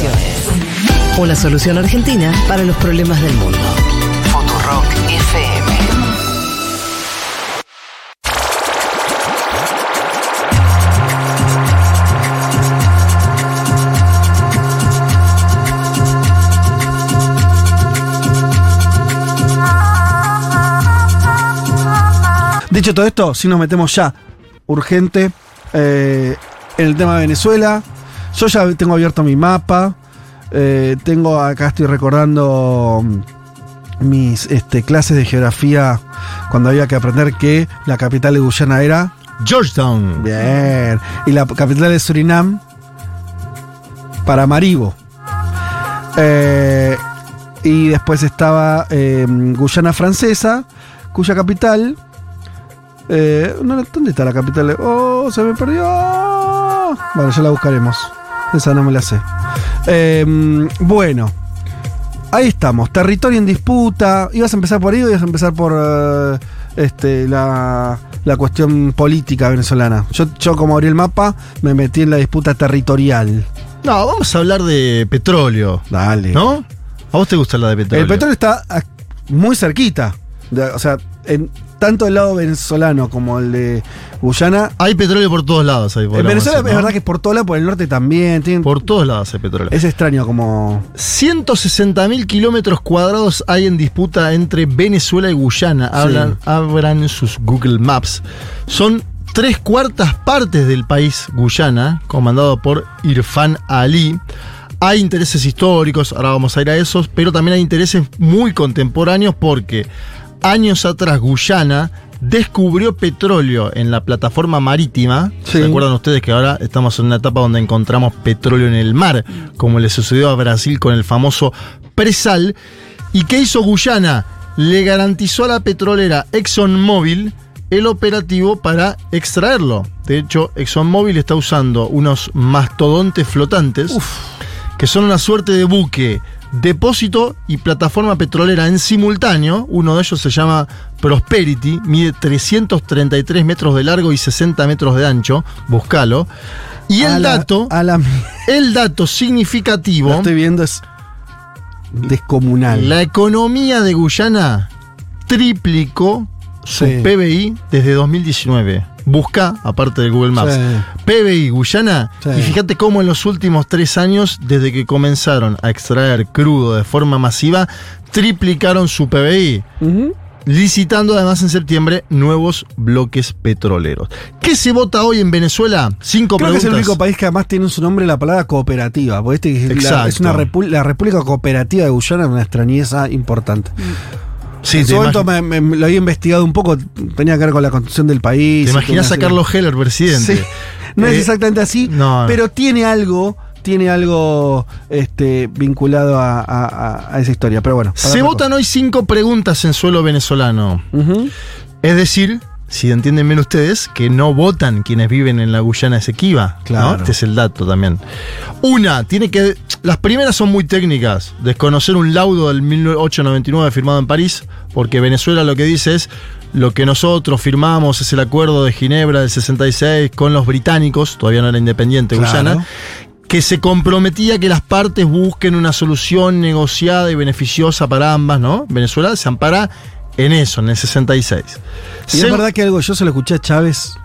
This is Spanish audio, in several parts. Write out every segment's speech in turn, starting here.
Soluciones. Una solución argentina para los problemas del mundo. Futurock FM. Dicho todo esto, si nos metemos ya urgente eh, en el tema de Venezuela. Yo ya tengo abierto mi mapa. eh, tengo acá estoy recordando mm, mis este, clases de geografía cuando había que aprender que la capital de Guyana era. Georgetown. Bien. Y la capital de Surinam. Paramaribo. Eh, y después estaba eh, Guyana Francesa, cuya capital. eh, ¿Dónde está la capital? de- Oh, se me perdió. Bueno, ya la buscaremos. Esa no me la sé. Eh, bueno. Ahí estamos. Territorio en disputa. ¿Ibas a empezar por ahí o ibas a empezar por eh, este, la, la cuestión política venezolana? Yo, yo, como abrí el mapa, me metí en la disputa territorial. No, vamos a hablar de petróleo. Dale. ¿No? ¿A vos te gusta la de petróleo? El petróleo está muy cerquita. O sea, en tanto el lado venezolano como el de Guyana. Hay petróleo por todos lados. Ahí En Venezuela decir, es verdad que es por todo lado, por el norte también. tienen- Por todos lados hay petróleo. es extraño como. 160.000 kilómetros cuadrados hay en disputa entre Venezuela y Guyana. Hablan, abran sus Google Maps. Son tres cuartas partes del país Guyana, comandado por Irfan Ali. Hay intereses históricos, ahora vamos a ir a esos, pero también hay intereses muy contemporáneos porque años atrás Guyana descubrió petróleo en la plataforma marítima. Sí. ¿Se acuerdan ustedes que ahora estamos en una etapa donde encontramos petróleo en el mar, como le sucedió a Brasil con el famoso presal? ¿Y qué hizo Guyana? Le garantizó a la petrolera ExxonMobil el operativo para extraerlo. De hecho, ExxonMobil está usando unos mastodontes flotantes que son una suerte de buque, depósito y plataforma petrolera en simultáneo. Uno de ellos se llama Prosperity, mide 333 metros de largo y 60 metros de ancho. Búscalo. Y el la- dato, la, el dato lo significativo, estoy viendo, es descomunal. la economía de Guyana triplicó su Sí. PBI desde 2019. Busca, aparte de Google Maps, Sí. PBI Guyana. Sí. Y fíjate cómo en los últimos tres años, desde que comenzaron a extraer crudo de forma masiva, triplicaron su PBI. Licitando además en septiembre nuevos bloques petroleros. ¿Qué se vota hoy en Venezuela? Cinco Creo que es preguntas. el único país que además tiene en su nombre la palabra cooperativa. Porque este es la- Exacto. es una repu- la República Cooperativa de Guyana, una extrañeza importante. Sí, en su momento imag- me, me- lo había investigado un poco, tenía que ver con la construcción del país. ¿Te imaginas a Carlos Heller, presidente? Sí. No es Eh, exactamente así, no, no. pero tiene algo, tiene algo este, vinculado a, a- a- a esa historia. Pero bueno. Se votan hoy cinco preguntas en suelo venezolano. Es decir, si entienden bien ustedes, que no votan quienes viven en la Guyana Esequiba. ¿no? Claro. Este es el dato también. Una, tiene que. Las primeras son muy técnicas. Desconocer un laudo del 1899 firmado en París, porque Venezuela lo que dice es. Lo que nosotros firmamos es el acuerdo de Ginebra del 66 con los británicos, todavía no era independiente Claro. Guyana, que se comprometía que las partes busquen una solución negociada y beneficiosa para ambas, ¿no? Venezuela se ampara en eso, en el 66. Y es verdad que algo, yo se lo escuché a Chávez,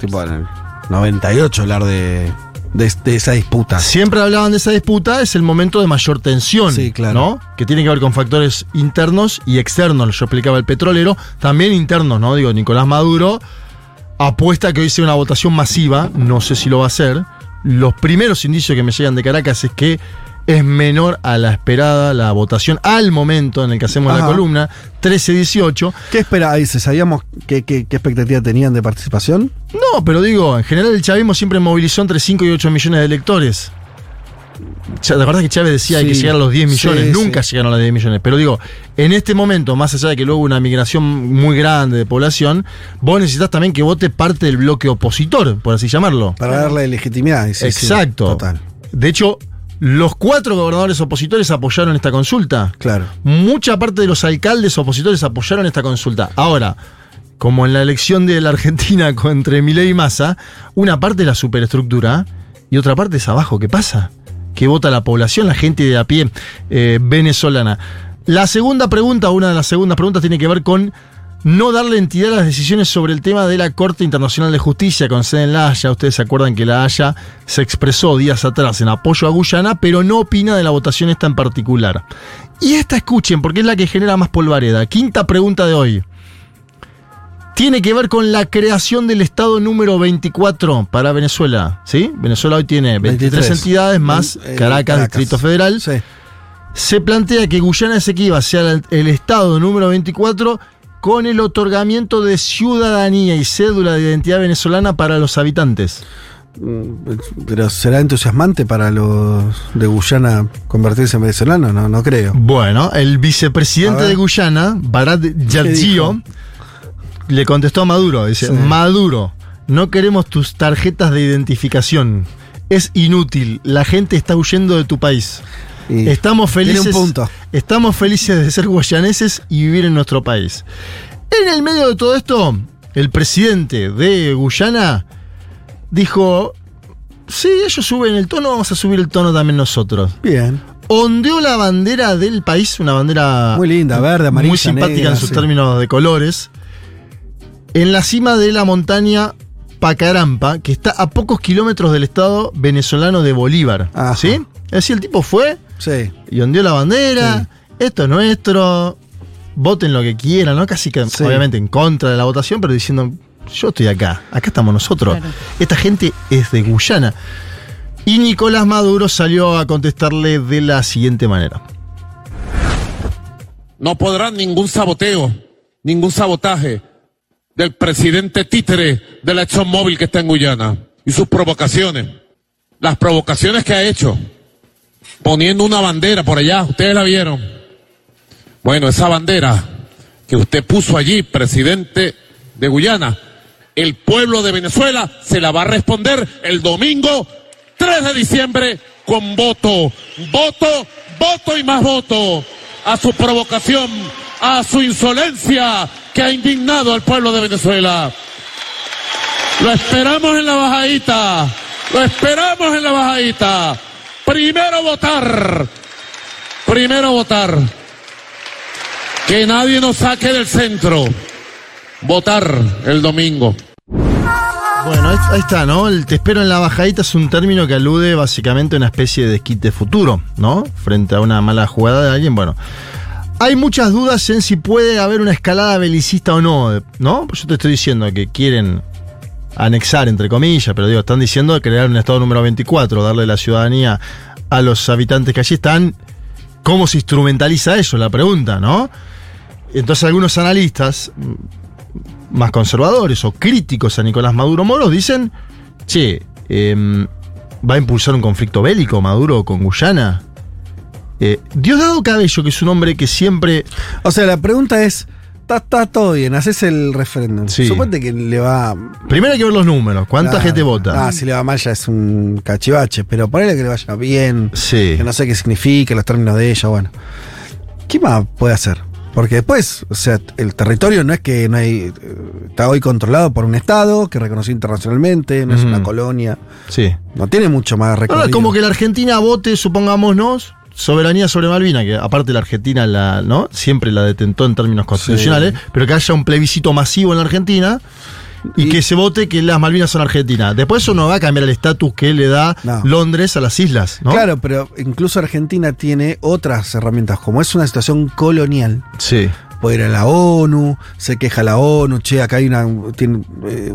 tipo en el 98, hablar de, de, de esa disputa. Siempre hablaban de esa disputa, es el momento de mayor tensión, Sí, claro. ¿no? Que tiene que ver con factores internos y externos. Yo explicaba el petrolero, también internos, ¿no? Digo, Nicolás Maduro apuesta que hoy sea una votación masiva, no sé si lo va a hacer. Los primeros indicios que me llegan de Caracas es que es menor a la esperada la votación al momento en el que hacemos la columna, 13-18. ¿Qué espera? Dice, ¿sabíamos qué, qué, qué expectativa tenían de participación? No, pero digo, en general el chavismo siempre movilizó entre 5 y 8 millones de electores. La verdad que Chávez decía hay que Sí, llegar a los 10 millones, sí, nunca sí. llegaron a los 10 millones. Pero digo, en este momento, más allá de que luego hubo una migración muy grande de población, vos necesitas también que vote parte del bloque opositor, por así llamarlo. Para darle legitimidad. sí, sí, Exacto. total. De hecho, los cuatro gobernadores opositores apoyaron esta consulta. Claro. Mucha parte de los alcaldes opositores apoyaron esta consulta. Ahora, como en la elección de la Argentina entre Milei y Massa, una parte es la superestructura y otra parte es abajo. ¿Qué pasa? que vota la población, la gente de a pie eh, venezolana. La segunda pregunta, una de las segundas preguntas, tiene que ver con no darle entidad a las decisiones sobre el tema de la Corte Internacional de Justicia con sede en La Haya. Ustedes se acuerdan que La Haya se expresó días atrás en apoyo a Guyana, pero no opina de la votación esta en particular. Y esta escuchen, porque es la que genera más polvareda. Quinta pregunta de hoy. Tiene que ver con la creación del Estado número 24 para Venezuela. ¿Sí? Venezuela hoy tiene 23, 23. entidades más Caracas, Caracas. Distrito Federal Sí. se plantea que Guyana Esequiba sea el, el estado número 24 con el otorgamiento de ciudadanía y cédula de identidad venezolana para los habitantes. Mm, Pero será entusiasmante para los de Guyana convertirse en venezolanos, no, no creo. Bueno, el vicepresidente de Guyana, Barat? Yargio, le contestó a Maduro, dice, Sí. Maduro, no queremos tus tarjetas de identificación. Es inútil, la gente está huyendo de tu país. Y Estamos tiene felices. un punto. Estamos felices de ser guayaneses y vivir en nuestro país. En el medio de todo esto, el presidente de Guyana dijo: Sí, ellos suben el tono, vamos a subir el tono también nosotros. Bien. Ondeó la bandera del país, una bandera Muy linda, verde, amarilla, muy simpática negra, en sus sí. términos de colores, en la cima de la montaña Pacarampa, que está a pocos kilómetros del estado venezolano de Bolívar. Ajá. ¿Sí? Es decir, el tipo fue, Sí. y ondeó la bandera, esto es nuestro, voten lo que quieran, ¿no? Casi que Sí. obviamente en contra de la votación, pero diciendo, yo estoy acá, acá estamos nosotros. Claro. Esta gente es de Guyana. Y Nicolás Maduro salió a contestarle de la siguiente manera. No podrá ningún saboteo, ningún sabotaje del presidente títere de la ExxonMobil que está en Guyana y sus provocaciones. Las provocaciones que ha hecho, poniendo una bandera por allá, ustedes la vieron. Bueno, esa bandera que usted puso allí, presidente de Guyana, el pueblo de Venezuela se la va a responder el domingo 3 de diciembre con voto, voto, voto y más voto a su provocación, a su insolencia que ha indignado al pueblo de Venezuela. Lo esperamos en la bajadita, lo esperamos en la bajadita. Primero votar, primero votar. Que nadie nos saque del centro. Votar el domingo. Bueno, ahí, está, ¿no? El te espero en la bajadita es un término que alude básicamente a una especie de desquite futuro, ¿no? Frente a una mala jugada de alguien, bueno. Hay muchas dudas en si puede haber una escalada belicista o no, ¿no? Pues yo te estoy diciendo que quieren anexar, entre comillas, pero digo, están diciendo crear un estado número 24, darle la ciudadanía a los habitantes que allí están. ¿Cómo se instrumentaliza eso? La pregunta, ¿no? Entonces algunos analistas mm, más conservadores o críticos a Nicolás Maduro Moros dicen, che, em, ¿va a impulsar un conflicto bélico Maduro con Guyana? Eh, Diosdado Cabello, que es un hombre que siempre... O sea, la pregunta es: está, todo bien, haces el referéndum. Sí. Suponte que le va. Primero hay que ver los números, cuánta Claro. gente vota. Ah, si le va mal ya es un cachivache, pero ponele que le vaya bien. Sí. Que no sé qué significa, los términos de ella, bueno. ¿Qué más puede hacer? Porque después, o sea, el territorio no es que no hay. eh, Está hoy controlado por un Estado que reconoció internacionalmente, no es una colonia. Sí. No tiene mucho más recorrido. es como que la Argentina vote, supongámonos, soberanía sobre Malvina, que aparte la Argentina la, ¿no? siempre la detentó en términos constitucionales, pero que haya un plebiscito masivo en la Argentina y, Y- que se vote que las Malvinas son argentinas. Después eso no va a cambiar el estatus que le da No. Londres a las islas, ¿no? Claro, pero incluso Argentina tiene otras herramientas, como es una situación colonial. Sí. Puede ir a la ONU, se queja la ONU, che, acá hay una... tiene, eh,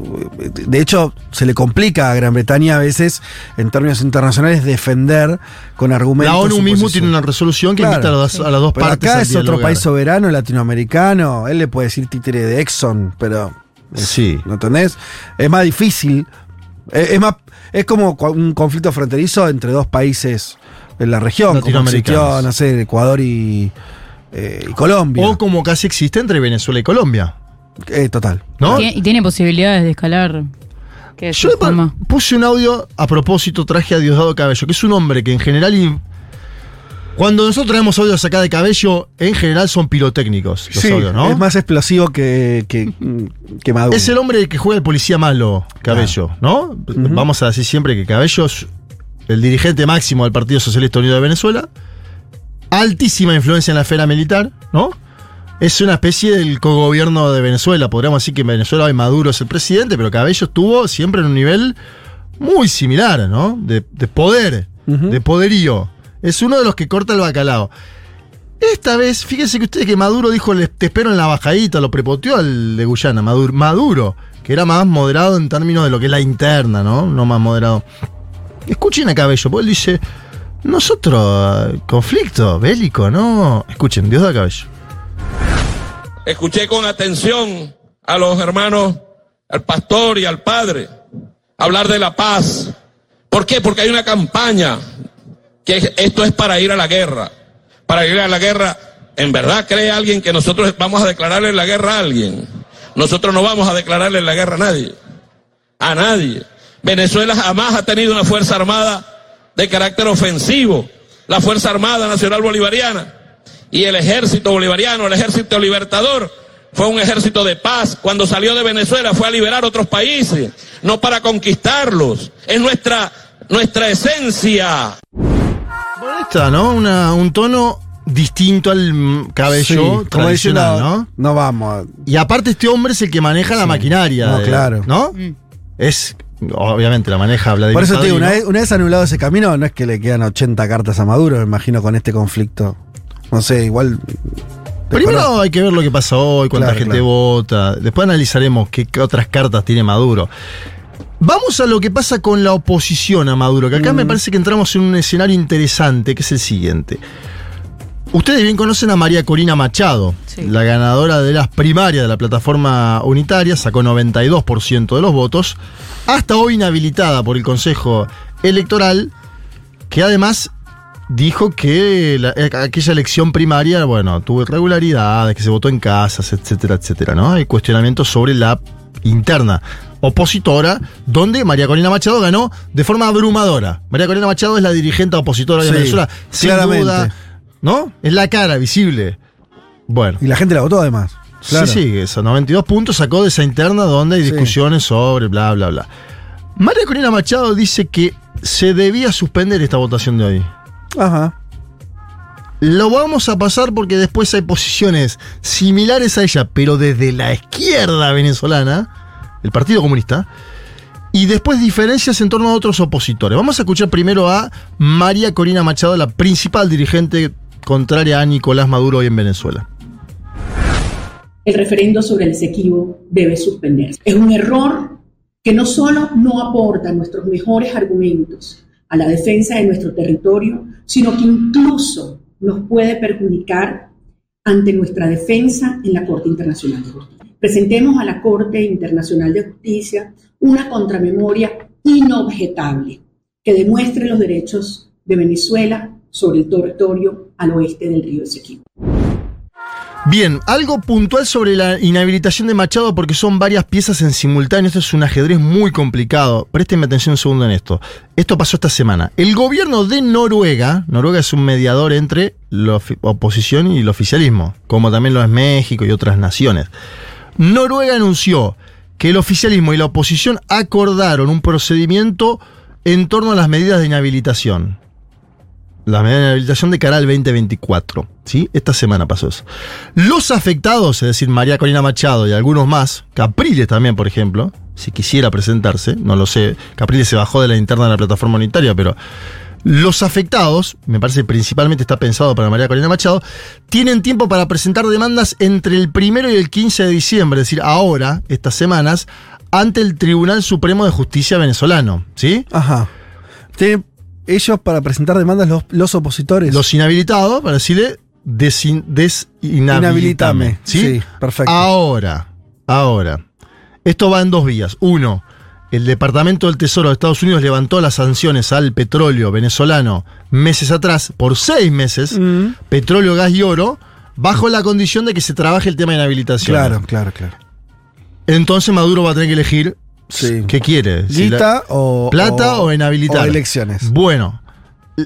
de hecho, se le complica a Gran Bretaña a veces, en términos internacionales, defender con argumentos... La ONU mismo tiene una resolución que Claro. invita a, las, a las dos Pero partes acá es otro país soberano, latinoamericano, él le puede decir títere de Exxon, pero... es- Sí. ¿No entendés? Es más difícil. Es, es más, es como un conflicto fronterizo entre dos países en la región, como existió, no sé, Ecuador y, eh, y Colombia. O como casi existe entre Venezuela y Colombia, Eh, total. ¿no? Tiene- y tiene posibilidades de escalar. Que es Yo puse un audio a propósito, traje a Diosdado Cabello, que es un hombre que en general. in- Cuando nosotros traemos audios acá de Cabello, en general son pirotécnicos los Sí, audios, ¿no? es más explosivo que, que, que Maduro. Es el hombre que juega el policía malo, Cabello, ¿no? Vamos a decir siempre que Cabello es el dirigente máximo del Partido Socialista Unido de Venezuela, altísima influencia en la esfera militar, ¿no? Es una especie del cogobierno de Venezuela. Podríamos decir que en Venezuela hoy Maduro es el presidente, pero Cabello estuvo siempre en un nivel muy similar, ¿no? De, de poder, de poderío. Es uno de los que corta el bacalao. Esta vez, fíjense que ustedes que Maduro dijo, "Le- te espero en la bajadita, lo prepoteó al de Guyana, Maduro, Maduro, que era más moderado en términos de lo que es la interna, ¿no? No más moderado. Escuchen a Cabello, porque él dice, nosotros, conflicto bélico, ¿no? Escuchen, Dios da Cabello. Escuché con atención a los hermanos, al pastor y al padre, hablar de la paz. ¿Por qué? Porque hay una campaña que esto es para ir a la guerra. Para ir a la guerra, ¿en verdad cree alguien que nosotros vamos a declararle la guerra a alguien? Nosotros no vamos a declararle la guerra a nadie. A nadie. Venezuela jamás ha tenido una fuerza armada de carácter ofensivo. La Fuerza Armada Nacional Bolivariana y el ejército bolivariano, el ejército libertador, fue un ejército de paz. Cuando salió de Venezuela fue a liberar otros países, no para conquistarlos. Es nuestra, nuestra esencia. Está, ¿no? Una- un tono distinto al mm, cabello Sí, como tradicional, diciendo, ¿no? No vamos. Y aparte este hombre es el que maneja la maquinaria. No, de- claro. ¿No? Es, obviamente la maneja Vladimir Por eso te digo, una vez, una vez anulado ese camino, no es que le quedan 80 cartas a Maduro, me imagino, con este conflicto. No sé, igual. Primero hay que ver lo que pasa hoy, cuánta Claro, gente claro. vota. Después analizaremos qué, qué otras cartas tiene Maduro. Vamos a lo que pasa con la oposición a Maduro, que acá Mm. me parece que entramos en un escenario interesante, que es el siguiente. Ustedes bien conocen a María Corina Machado, Sí. la ganadora de las primarias de la plataforma unitaria, sacó 92% de los votos, hasta hoy inhabilitada por el Consejo Electoral, que además dijo que la- eh, aquella elección primaria, bueno, tuvo irregularidades, que se votó en casas, etcétera, etcétera, ¿no? Hay cuestionamientos sobre la interna opositora, donde María Corina Machado ganó de forma abrumadora. María Corina Machado es la dirigente opositora de Sí, Venezuela, sin claramente. duda, ¿no? Es la cara visible. Bueno. Y la gente la votó además. Claro. Sí, sí, esos 92 puntos sacó de esa interna donde hay Sí. discusiones sobre bla, bla, bla. María Corina Machado dice que se debía suspender esta votación de hoy. Ajá. Lo vamos a pasar porque después hay posiciones similares a ella, pero desde la izquierda venezolana, el Partido Comunista, y después diferencias en torno a otros opositores. Vamos a escuchar primero a María Corina Machado, la principal dirigente contraria a Nicolás Maduro hoy en Venezuela. el referendo sobre el Esequibo debe suspenderse. Es un error que no solo no aporta nuestros mejores argumentos a la defensa de nuestro territorio, sino que incluso nos puede perjudicar ante nuestra defensa en la Corte Internacional de Justicia. Presentemos a la Corte Internacional de Justicia una contramemoria inobjetable que demuestre los derechos de Venezuela sobre el territorio al oeste del río Esequibo. Bien, algo puntual sobre la inhabilitación de Machado porque son varias piezas en simultáneo. Esto es un ajedrez muy complicado. Préstenme atención un segundo en esto. Esto pasó esta semana. El gobierno de Noruega, Noruega es un mediador entre la oposición y el oficialismo, como también lo es México y otras naciones. Noruega anunció que el oficialismo y la oposición acordaron un procedimiento en torno a las medidas de inhabilitación. La medida de inhabilitación de cara al 2024. ¿sí? Esta semana pasó eso. Los afectados, es decir, María Corina Machado y algunos más, Capriles también, por ejemplo, si quisiera presentarse, no lo sé, Capriles se bajó de la interna de la plataforma unitaria, pero los afectados, me parece principalmente está pensado para María Corina Machado, tienen tiempo para presentar demandas entre el primero y el 15 de diciembre, es decir, ahora, estas semanas, ante el Tribunal Supremo de Justicia venezolano. ¿Sí? Ajá. Ellos para presentar demandas los, los opositores. Los inhabilitados, para decirle, desin- desinhabilitame. Inhabilitame. ¿sí? Sí, perfecto. Ahora, ahora. Esto va en dos vías. Uno, el Departamento del Tesoro de Estados Unidos levantó las sanciones al petróleo venezolano meses atrás, por seis meses, Mm. petróleo, gas y oro, bajo la condición de que se trabaje el tema de inhabilitación. Claro, claro, claro. Entonces Maduro va a tener que elegir Sí. qué quiere. Si la- o. ¿Plata o, inhabilitar? o elecciones. Bueno,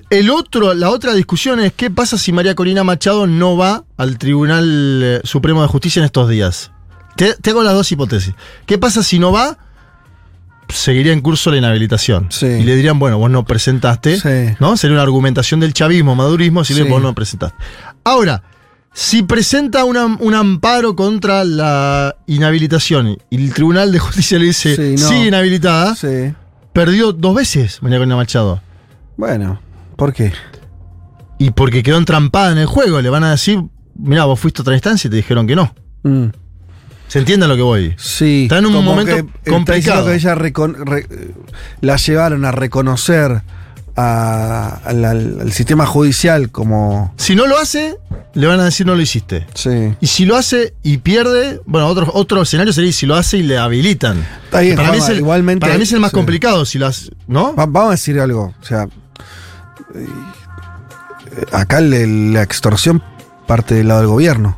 el otro, la otra discusión es qué pasa si María Corina Machado no va al Tribunal eh, Supremo de Justicia en estos días. Te, te hago las dos hipótesis. ¿Qué pasa si no va? seguiría en curso la inhabilitación. Sí. Y le dirían, bueno, vos no presentaste, Sí. ¿no? Sería una argumentación del chavismo, madurismo, si Sí. vos no presentaste. Ahora, si presenta una- un amparo contra la inhabilitación y el Tribunal de Justicia le dice, Sí, no. inhabilitada, Sí. perdió dos veces María Corina Machado. Bueno, ¿por qué? Y porque quedó entrampada en el juego, le van a decir, mira, vos fuiste a otra instancia y te dijeron que no. Mm, ¿Se entiende a lo que voy? Sí. Está en un momento que está complicado. diciendo que ella recon- re- la llevaron a reconocer a- al, sistema judicial como. Si no lo hace, le van a decir no lo hiciste. Sí. Y si lo hace y pierde, bueno, otro, otro escenario sería si lo hace y le habilitan. Está bien, para mí, es el, igualmente- para mí es el más sí. complicado si lo hace, ¿no? Va- vamos a decir algo. O sea, eh, acá le- la extorsión parte del lado del gobierno.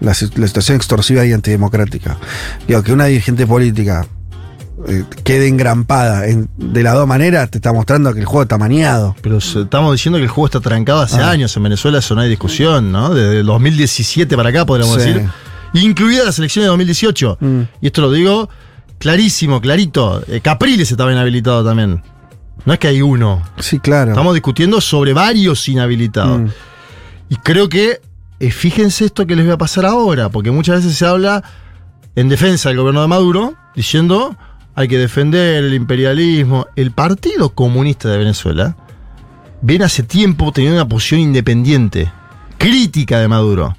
La situación extorsiva y antidemocrática. Digo, que una dirigente política eh, quede engrampada en- de las dos maneras te está mostrando que el juego está maniado. Pero estamos diciendo que el juego está trancado hace Ah. años. En Venezuela eso no hay discusión, ¿no? Desde el 2017 para acá, podríamos Sí. decir. Incluida las elecciones de 2018. Mm. Y esto lo digo clarísimo, clarito. Eh, Capriles estaba inhabilitado también. No es que hay uno. Sí, claro. Estamos discutiendo sobre varios inhabilitados. Mm. Y creo que, eh, fíjense esto que les voy a pasar ahora, porque muchas veces se habla en defensa del gobierno de Maduro, diciendo hay que defender el imperialismo. El Partido Comunista de Venezuela viene hace tiempo teniendo una posición independiente, crítica de Maduro.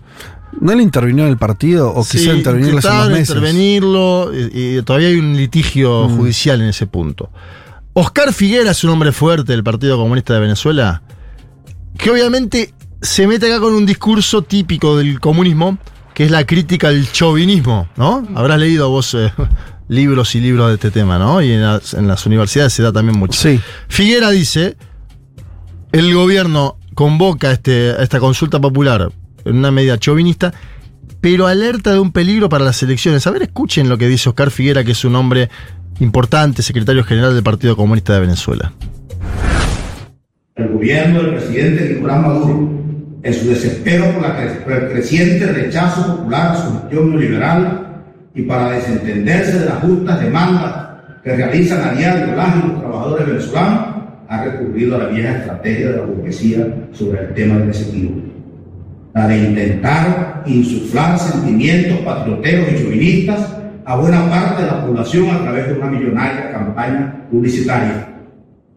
¿No le intervino en el partido o Sí, quizá intervenirlo hace unos meses? intervenirlo y, y todavía hay un litigio Mm. judicial en ese punto. Oscar Figuera es un hombre fuerte del Partido Comunista de Venezuela, que obviamente se mete acá con un discurso típico del comunismo, que es la crítica al chauvinismo, ¿no? Habrás leído vos eh, libros y libros de este tema, ¿no? Y en las, en las universidades se da también mucho. Sí. Figuera dice, el gobierno convoca este, esta consulta popular en una medida chauvinista, pero alerta de un peligro para las elecciones. A ver, escuchen lo que dice Oscar Figuera, que es un hombre importante, secretario general del Partido Comunista de Venezuela. El gobierno del presidente Nicolás Maduro, en su desespero por, la cre- por el creciente rechazo popular a su gestión neoliberal y para desentenderse de las justas demandas que realizan a diario las los trabajadores venezolanos, ha recurrido a la vieja estrategia de la burguesía sobre el tema del desequilibrio. La de intentar insuflar sentimientos patrioteros y chauvinistas a buena parte de la población a través de una millonaria campaña publicitaria.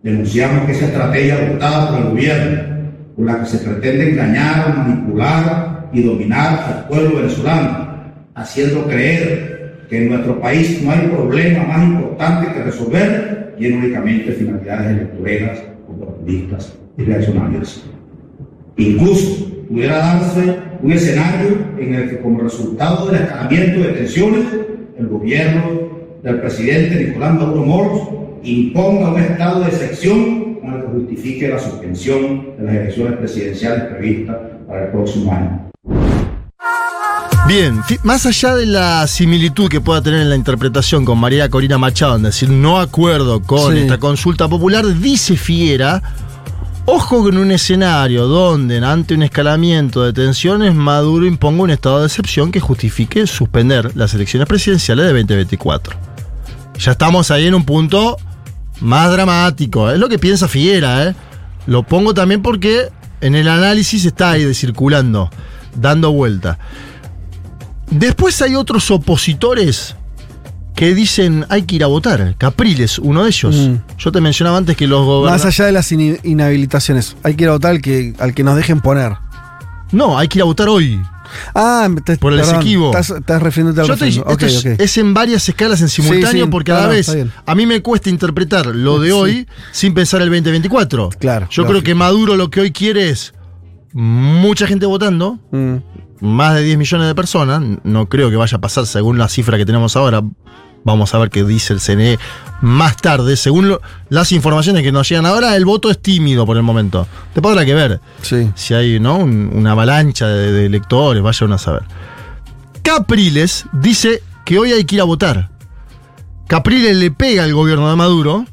Denunciamos que esa estrategia adoptada por el gobierno, con la que se pretende engañar, manipular y dominar al pueblo venezolano, haciendo creer que en nuestro país no hay problema más importante que resolver, tiene únicamente finalidades electoreras, oportunistas y reaccionarias. Incluso pudiera darse un escenario en el que como resultado del escalamiento de tensiones, el gobierno del presidente Nicolás Maduro Moros imponga un estado de excepción con el que justifique la suspensión de las elecciones presidenciales previstas para el próximo año. Bien, más allá de la similitud que pueda tener en la interpretación con María Corina Machado, en decir no acuerdo con Sí. esta consulta popular, dice Figuera, ojo con un escenario donde ante un escalamiento de tensiones Maduro imponga un estado de excepción que justifique suspender las elecciones presidenciales de 2024. Ya estamos ahí en un punto más dramático, es lo que piensa Figuera, ¿eh? Lo pongo también porque en el análisis está ahí de circulando, dando vuelta. Después hay otros opositores que dicen hay que ir a votar. Capriles, uno de ellos. Mm. Yo te mencionaba antes que los Más gobernadores. allá de las inhabilitaciones, hay que ir a votar al que, al que nos dejen poner. No, hay que ir a votar hoy. Ah, te, Por el perdón, Esequibo. Estás, estás refiriéndote al Yo te esto Ok, es, en varias escalas en simultáneo sí, porque a no, la vez a mí me cuesta interpretar lo de Sí. hoy sin pensar el 2024. Claro, Yo creo que Maduro lo que hoy quiere es mucha gente votando, Mm, más de 10 millones de personas. No creo que vaya a pasar según la cifra que tenemos ahora. Vamos a ver qué dice el CNE más tarde. Según lo- las informaciones que nos llegan ahora, el voto es tímido por el momento. Después habrá que ver sí. si hay ¿no? Un- una avalancha de, de electores, vaya uno a saber. Capriles dice que hoy hay que ir a votar. Capriles le pega al gobierno de Maduro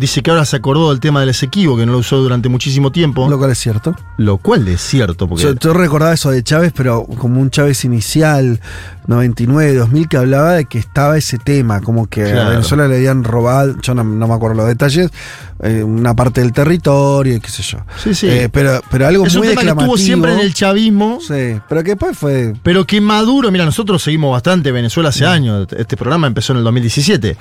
dice que ahora se acordó del tema del Esequibo, que no lo usó durante muchísimo tiempo. Lo cual es cierto. Lo cual es cierto, porque. Yo, yo recordaba eso de Chávez, pero como un Chávez inicial, 99, 2000, que hablaba de que estaba ese tema, como que a. Venezuela le habían robado, yo no, no me acuerdo los detalles, eh, una parte del territorio y qué sé yo. Sí, sí. Eh, pero, pero algo es un muy tema que estuvo siempre en el chavismo. Sí, pero que después fue. Pero que Maduro, mira, nosotros seguimos bastante Venezuela hace años. Este programa empezó en el 2017.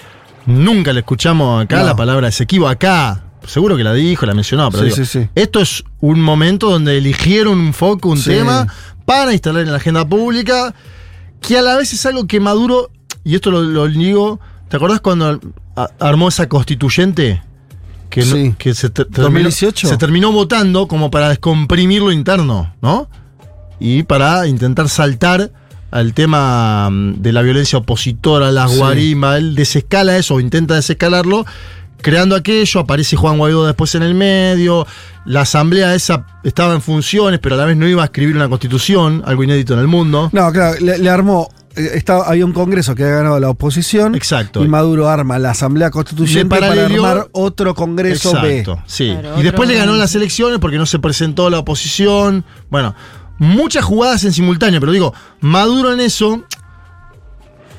Nunca le escuchamos acá No. la palabra Esequibo. Acá, seguro que la dijo, la mencionó, pero Sí, digo, sí, sí. esto es un momento donde eligieron un foco, un tema, para instalar en la agenda pública, que a la vez es algo que Maduro, y esto lo, lo digo, ¿te acordás cuando armó esa constituyente? Que, no- que se, ter- 2018. se terminó votando como para descomprimir lo interno, ¿no? Y para intentar saltar al tema mm, de la violencia opositora, las Sí. guarimbas, él desescala eso o intenta desescalarlo, creando aquello, aparece Juan Guaidó después en el medio, la asamblea esa estaba en funciones, pero a la vez no iba a escribir una constitución, algo inédito en el mundo. No, claro, le, le armó. eh, estaba, había un congreso que había ganado la oposición. Exacto. Y Maduro arma la Asamblea Constituyente para armar otro congreso Exacto, B. sí. Claro, y después le ganó las elecciones porque no se presentó la oposición. Bueno, muchas jugadas en simultáneo, pero digo, Maduro en eso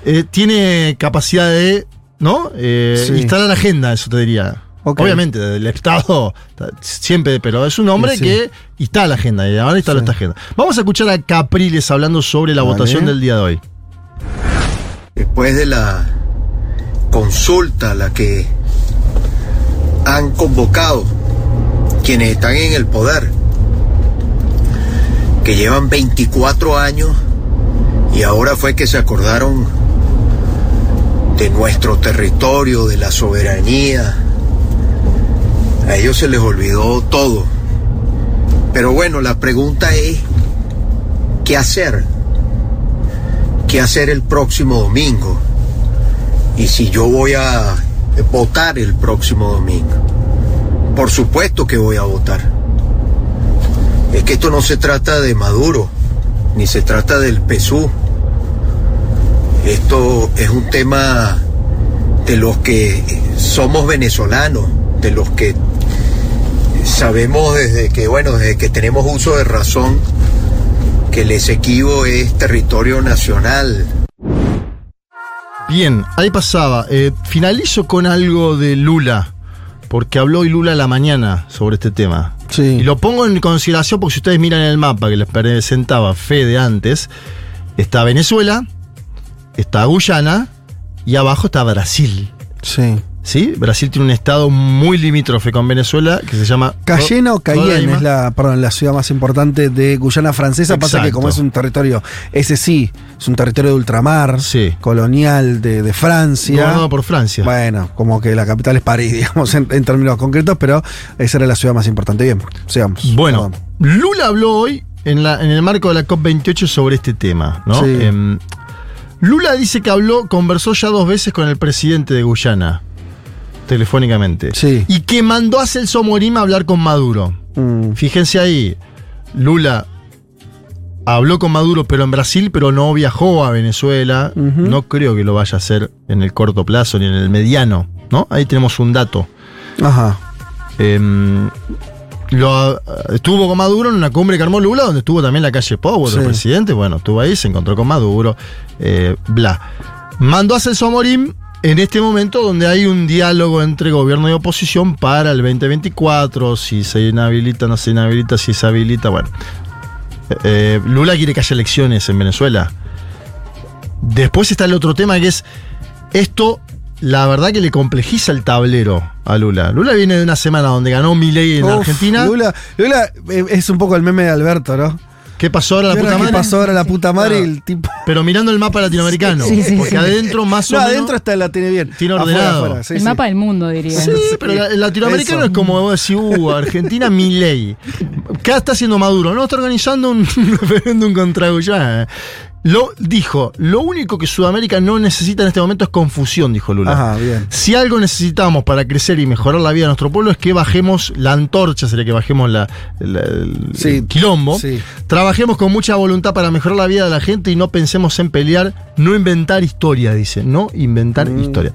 eh, tiene capacidad de, ¿no? Eh, Sí. Instalar agenda, eso te diría. Obviamente, del Estado, ta- siempre, pero es un hombre Sí. que instala agenda y ahora instaló Sí. esta agenda. Vamos a escuchar a Capriles hablando sobre la Vale. votación del día de hoy. después de la consulta a la que han convocado quienes están en el poder, que llevan 24 años y ahora fue que se acordaron de nuestro territorio, de la soberanía. A ellos se les olvidó todo. Pero bueno, la pregunta es, ¿qué hacer? qué hacer el próximo domingo y si yo voy a votar el próximo domingo. Por supuesto que voy a votar. Es que esto no se trata de Maduro, ni se trata del PSU. Esto es un tema de los que somos venezolanos, de los que sabemos desde que, bueno, desde que tenemos uso de razón, que el Esequibo es territorio nacional. Bien, ahí pasaba. Eh, finalizo con algo de Lula, porque habló hoy Lula a la mañana sobre este tema. Sí. Y lo pongo en consideración porque si ustedes miran el mapa que les presentaba Fede antes, está Venezuela, está Guyana y abajo está Brasil. Sí. ¿Sí? Brasil tiene un estado muy limítrofe con Venezuela que se llama. Cayena o Cayenne es la, perdón, la ciudad más importante de Guyana Francesa. Pasa que Exacto. como es un territorio, ese sí, es un territorio de ultramar, Sí. colonial de, de Francia. Gobernado por Francia. Bueno, como que la capital es París, digamos, en, en términos concretos, pero esa era la ciudad más importante. Bien, sigamos. Bueno, Perdón. Lula habló hoy en, la- en el marco de la COP28 sobre este tema, ¿no? Sí. Em, Lula dice que habló, conversó ya dos veces con el presidente de Guyana, telefónicamente. Sí. Y que mandó a Celso Morim a hablar con Maduro. Mm, Fíjense ahí, Lula habló con Maduro, pero en Brasil, pero no viajó a Venezuela. No creo que lo vaya a hacer en el corto plazo ni en el mediano, ¿no? Ahí tenemos un dato. Ajá. Em, lo, estuvo con Maduro en una cumbre que armó Lula, donde estuvo también la calle Pau, otro Sí. presidente. Bueno, estuvo ahí, se encontró con Maduro, eh, bla. Mandó a Celso Morim en este momento donde hay un diálogo entre gobierno y oposición para el 2024, si se inhabilita, no se inhabilita, si se habilita, bueno. Eh, eh, Lula quiere que haya elecciones en Venezuela. Después está el otro tema que es esto, la verdad que le complejiza el tablero a Lula. Lula viene de una semana donde ganó Milei en Uf, Argentina. Lula, Lula, eh, es un poco el meme de Alberto, ¿no? ¿Qué pasó ahora la ¿Qué puta madre? pasó ahora la puta madre? el tipo. Pero mirando el mapa latinoamericano. Sí, sí, porque sí. adentro más o No, menos. adentro está, la tiene bien. Tiene ordenado. afuera, sí, el sí. mapa del mundo, diría. Sí, pero el latinoamericano Eso. es como vos decís, uh, Argentina, Milei. ¿Qué está haciendo Maduro? No, está organizando un referéndum contra Guyana. Lo dijo, lo único que Sudamérica no necesita en este momento es confusión, dijo Lula. Ajá, bien. Si algo necesitamos para crecer y mejorar la vida de nuestro pueblo es que bajemos la antorcha, sería que bajemos la, la- el Sí, quilombo. sí. Trabajemos con mucha voluntad para mejorar la vida de la gente y no pensemos en pelear, no inventar historia, dice, no inventar Mm. historia.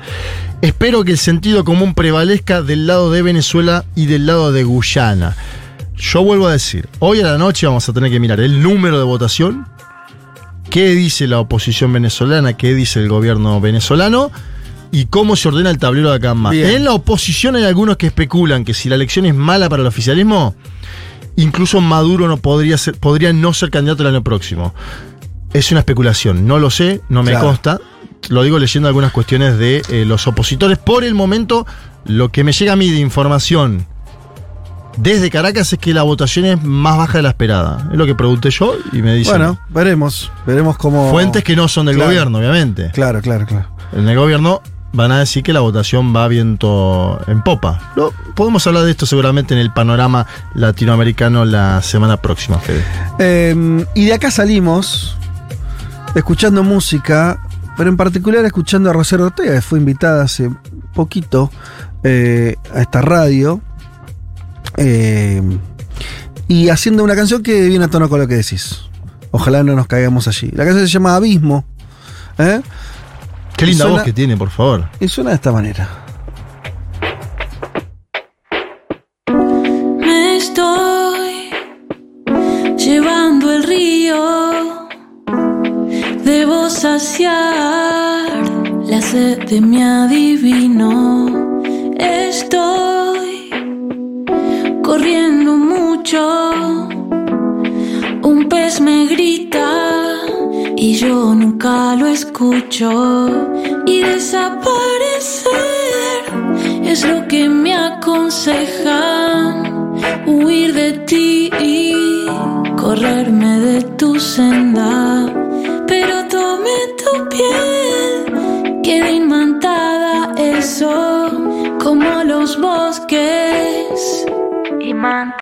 Espero que el sentido común prevalezca del lado de Venezuela y del lado de Guyana. Yo vuelvo a decir, hoy a la noche vamos a tener que mirar el número de votación, qué dice la oposición venezolana, qué dice el gobierno venezolano y cómo se ordena el tablero de acá en más. Bien. En la oposición hay algunos que especulan que si la elección es mala para el oficialismo, incluso Maduro no podría, ser, podría no ser candidato el año próximo. Es una especulación, no lo sé, no me Claro. consta. Lo digo leyendo algunas cuestiones de eh, los opositores. Por el momento, lo que me llega a mí de información desde Caracas es que la votación es más baja de la esperada. Es lo que pregunté yo y me dicen. Bueno, veremos. Veremos cómo. Fuentes que no son del Claro. gobierno, obviamente. Claro, claro, claro. En el gobierno van a decir que la votación va viento en popa. Podemos hablar de esto seguramente en el panorama latinoamericano la semana próxima, Fede. Eh, y de acá salimos escuchando música, pero en particular escuchando a Rosario Ortega, que fue invitada hace poquito eh, a esta radio. Eh, y haciendo una canción que viene a tono con lo que decís. Ojalá no nos caigamos allí. La canción se llama Abismo. ¿eh? Qué linda Suena- voz que tiene, por favor. Y suena de esta manera. Me estoy llevando el río. Debo saciar la sed de mi adivino. Estoy Me grita y yo nunca lo escucho. Y desaparecer es lo que me aconsejan. Huir de ti y correrme de tu senda. Pero tomé tu piel, quedé imantada